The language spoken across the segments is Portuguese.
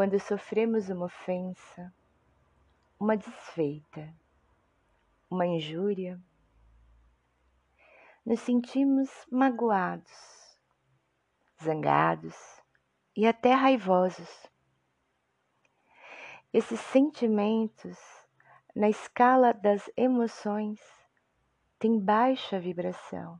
quando sofremos uma ofensa, uma desfeita, uma injúria, nos sentimos magoados, zangados e até raivosos. Esses sentimentos, na escala das emoções, têm baixa vibração,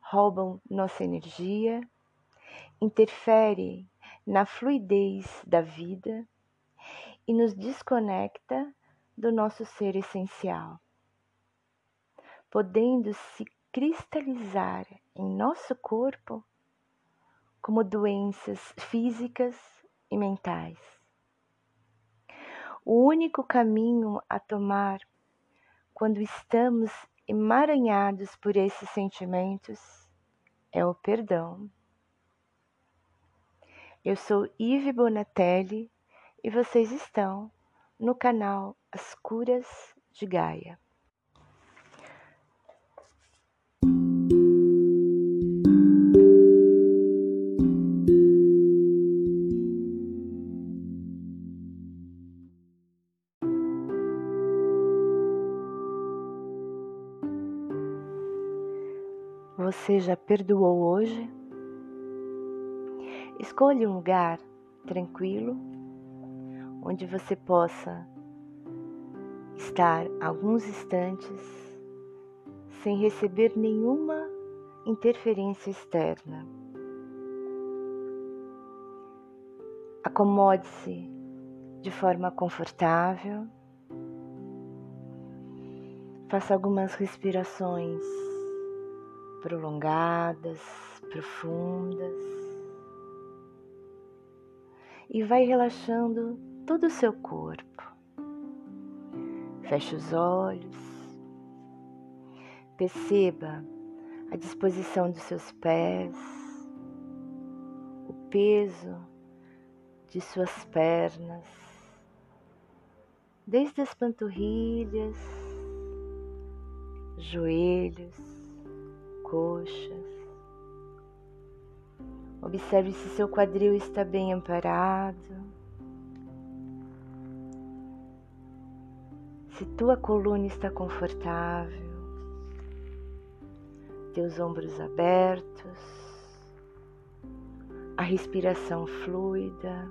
roubam nossa energia, interferem na fluidez da vida e nos desconecta do nosso ser essencial, podendo se cristalizar em nosso corpo como doenças físicas e mentais. O único caminho a tomar quando estamos emaranhados por esses sentimentos é o perdão. Eu sou Ive Bonatelli e vocês estão no canal As Curas de Gaia. Você já perdoou hoje? Escolha um lugar tranquilo onde você possa estar alguns instantes sem receber nenhuma interferência externa. Acomode-se de forma confortável. Faça algumas respirações prolongadas, profundas e vai relaxando todo o seu corpo. Feche os olhos. Perceba a disposição dos seus pés, o peso de suas pernas, desde as panturrilhas, joelhos, coxas, Observe se seu quadril está bem amparado. Se tua coluna está confortável, teus ombros abertos, a respiração fluida.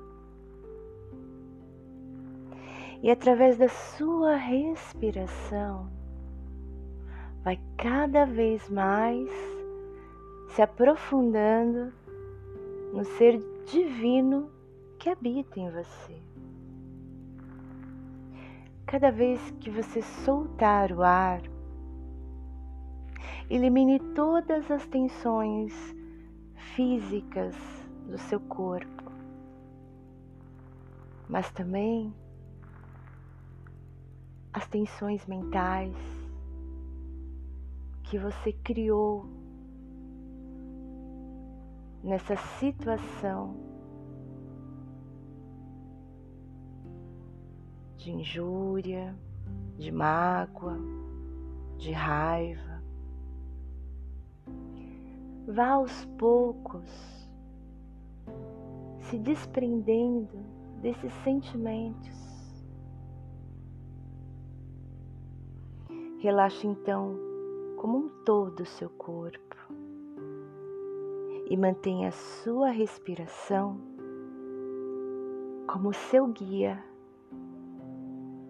E através da sua respiração, vai cada vez mais se aprofundando no ser divino que habita em você. Cada vez que você soltar o ar, elimine todas as tensões físicas do seu corpo, mas também as tensões mentais que você criou nessa situação de injúria, de mágoa, de raiva. Vá aos poucos se desprendendo desses sentimentos. Relaxe então como um todo o seu corpo e mantenha a sua respiração como seu guia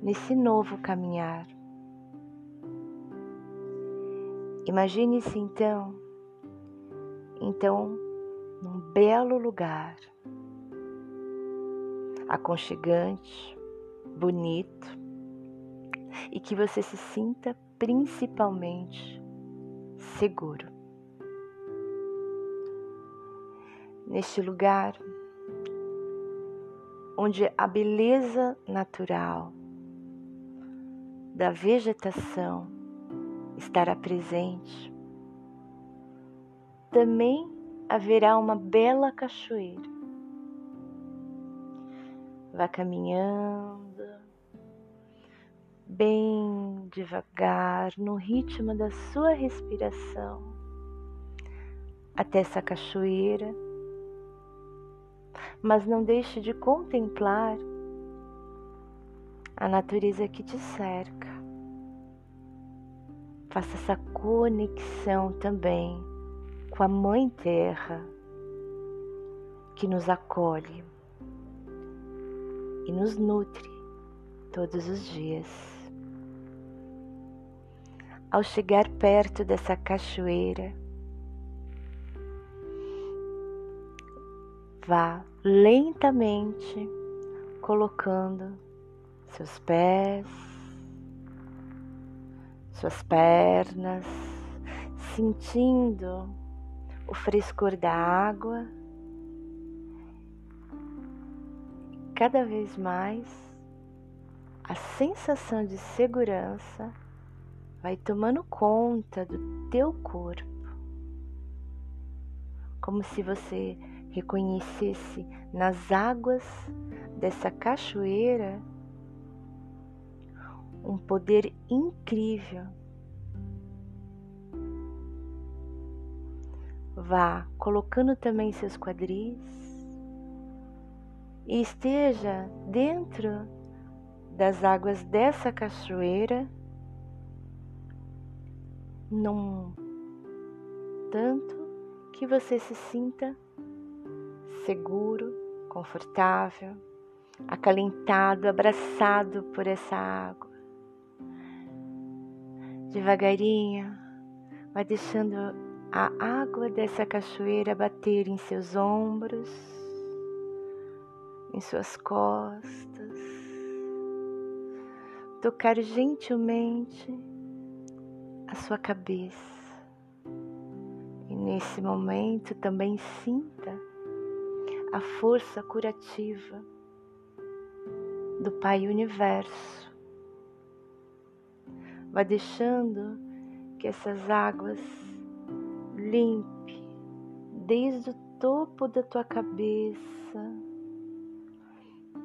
nesse novo caminhar. Imagine-se então, então, num belo lugar, aconchegante, bonito, e que você se sinta principalmente seguro. Neste lugar onde a beleza natural da vegetação estará presente, também haverá uma bela cachoeira. Vá caminhando bem devagar no ritmo da sua respiração até essa cachoeira mas não deixe de contemplar a natureza que te cerca. Faça essa conexão também com a Mãe Terra que nos acolhe e nos nutre todos os dias. Ao chegar perto dessa cachoeira, vá lentamente colocando seus pés, suas pernas, sentindo o frescor da água. Cada vez mais a sensação de segurança vai tomando conta do teu corpo, como se você reconhecesse nas águas dessa cachoeira um poder incrível. Vá colocando também seus quadris e esteja dentro das águas dessa cachoeira num tanto que você se sinta seguro, confortável, acalentado, abraçado por essa água. Devagarinho, vai deixando a água dessa cachoeira bater em seus ombros, em suas costas, tocar gentilmente a sua cabeça. E nesse momento também sinta a força curativa do Pai Universo. Vai deixando que essas águas limpe desde o topo da tua cabeça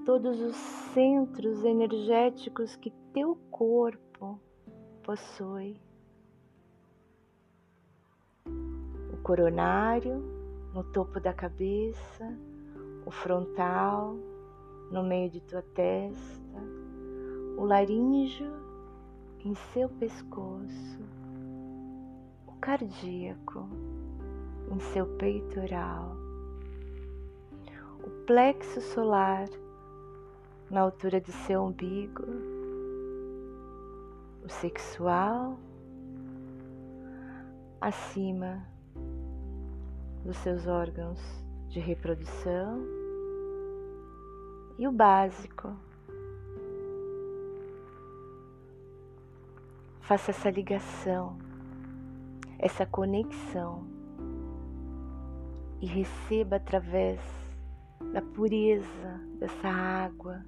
todos os centros energéticos que teu corpo possui. O coronário no topo da cabeça, o frontal, no meio de tua testa, o laríngeo em seu pescoço, o cardíaco em seu peitoral, o plexo solar na altura de seu umbigo, o sexual acima dos seus órgãos de reprodução. E o básico. Faça essa ligação, essa conexão. E receba através da pureza dessa água,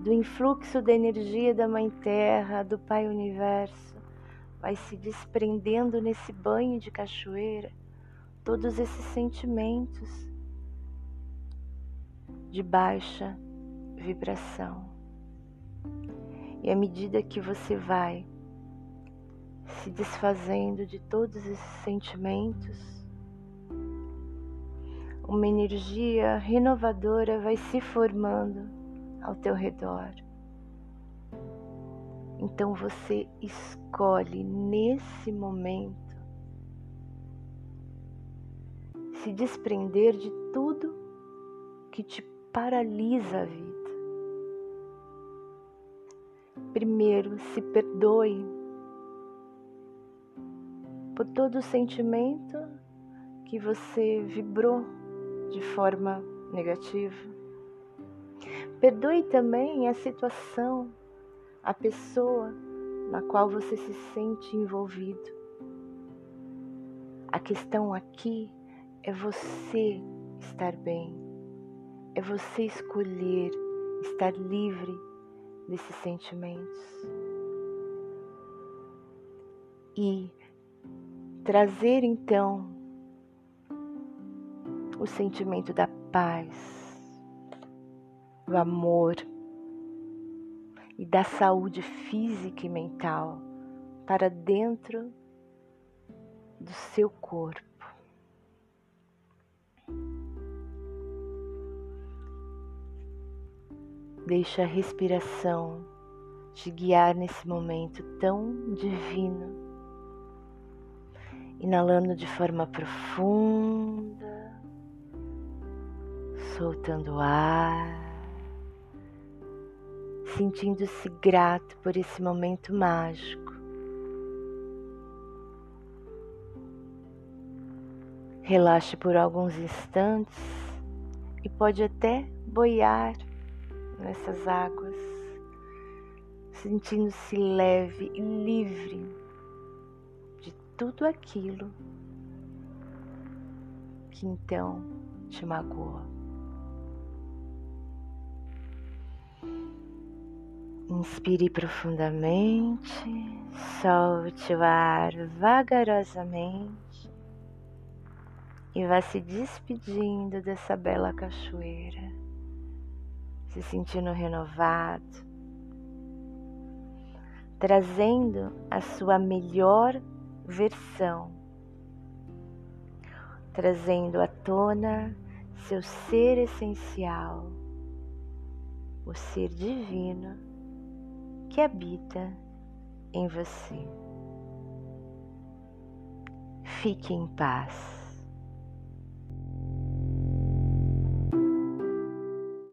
do influxo da energia da Mãe Terra, do Pai Universo, vai se desprendendo nesse banho de cachoeira todos esses sentimentos de baixa vibração. E à medida que você vai se desfazendo de todos esses sentimentos, uma energia renovadora vai se formando ao teu redor. Então você escolhe nesse momento se desprender de tudo que te paralisa a vida. Primeiro, se perdoe por todo o sentimento que você vibrou de forma negativa. Perdoe também a situação, a pessoa na qual você se sente envolvido. A questão aqui é você estar bem, é você escolher estar livre desses sentimentos e trazer então o sentimento da paz, do amor e da saúde física e mental para dentro do seu corpo. Deixa a respiração te guiar nesse momento tão divino. Inalando de forma profunda, soltando o ar, sentindo-se grato por esse momento mágico. Relaxe por alguns instantes e pode até boiar nessas águas, sentindo-se leve e livre de tudo aquilo que então te magoou. Inspire profundamente, solte o ar vagarosamente e vá se despedindo dessa bela cachoeira, se sentindo renovado, trazendo a sua melhor versão, trazendo à tona seu ser essencial, o ser divino que habita em você. Fique em paz.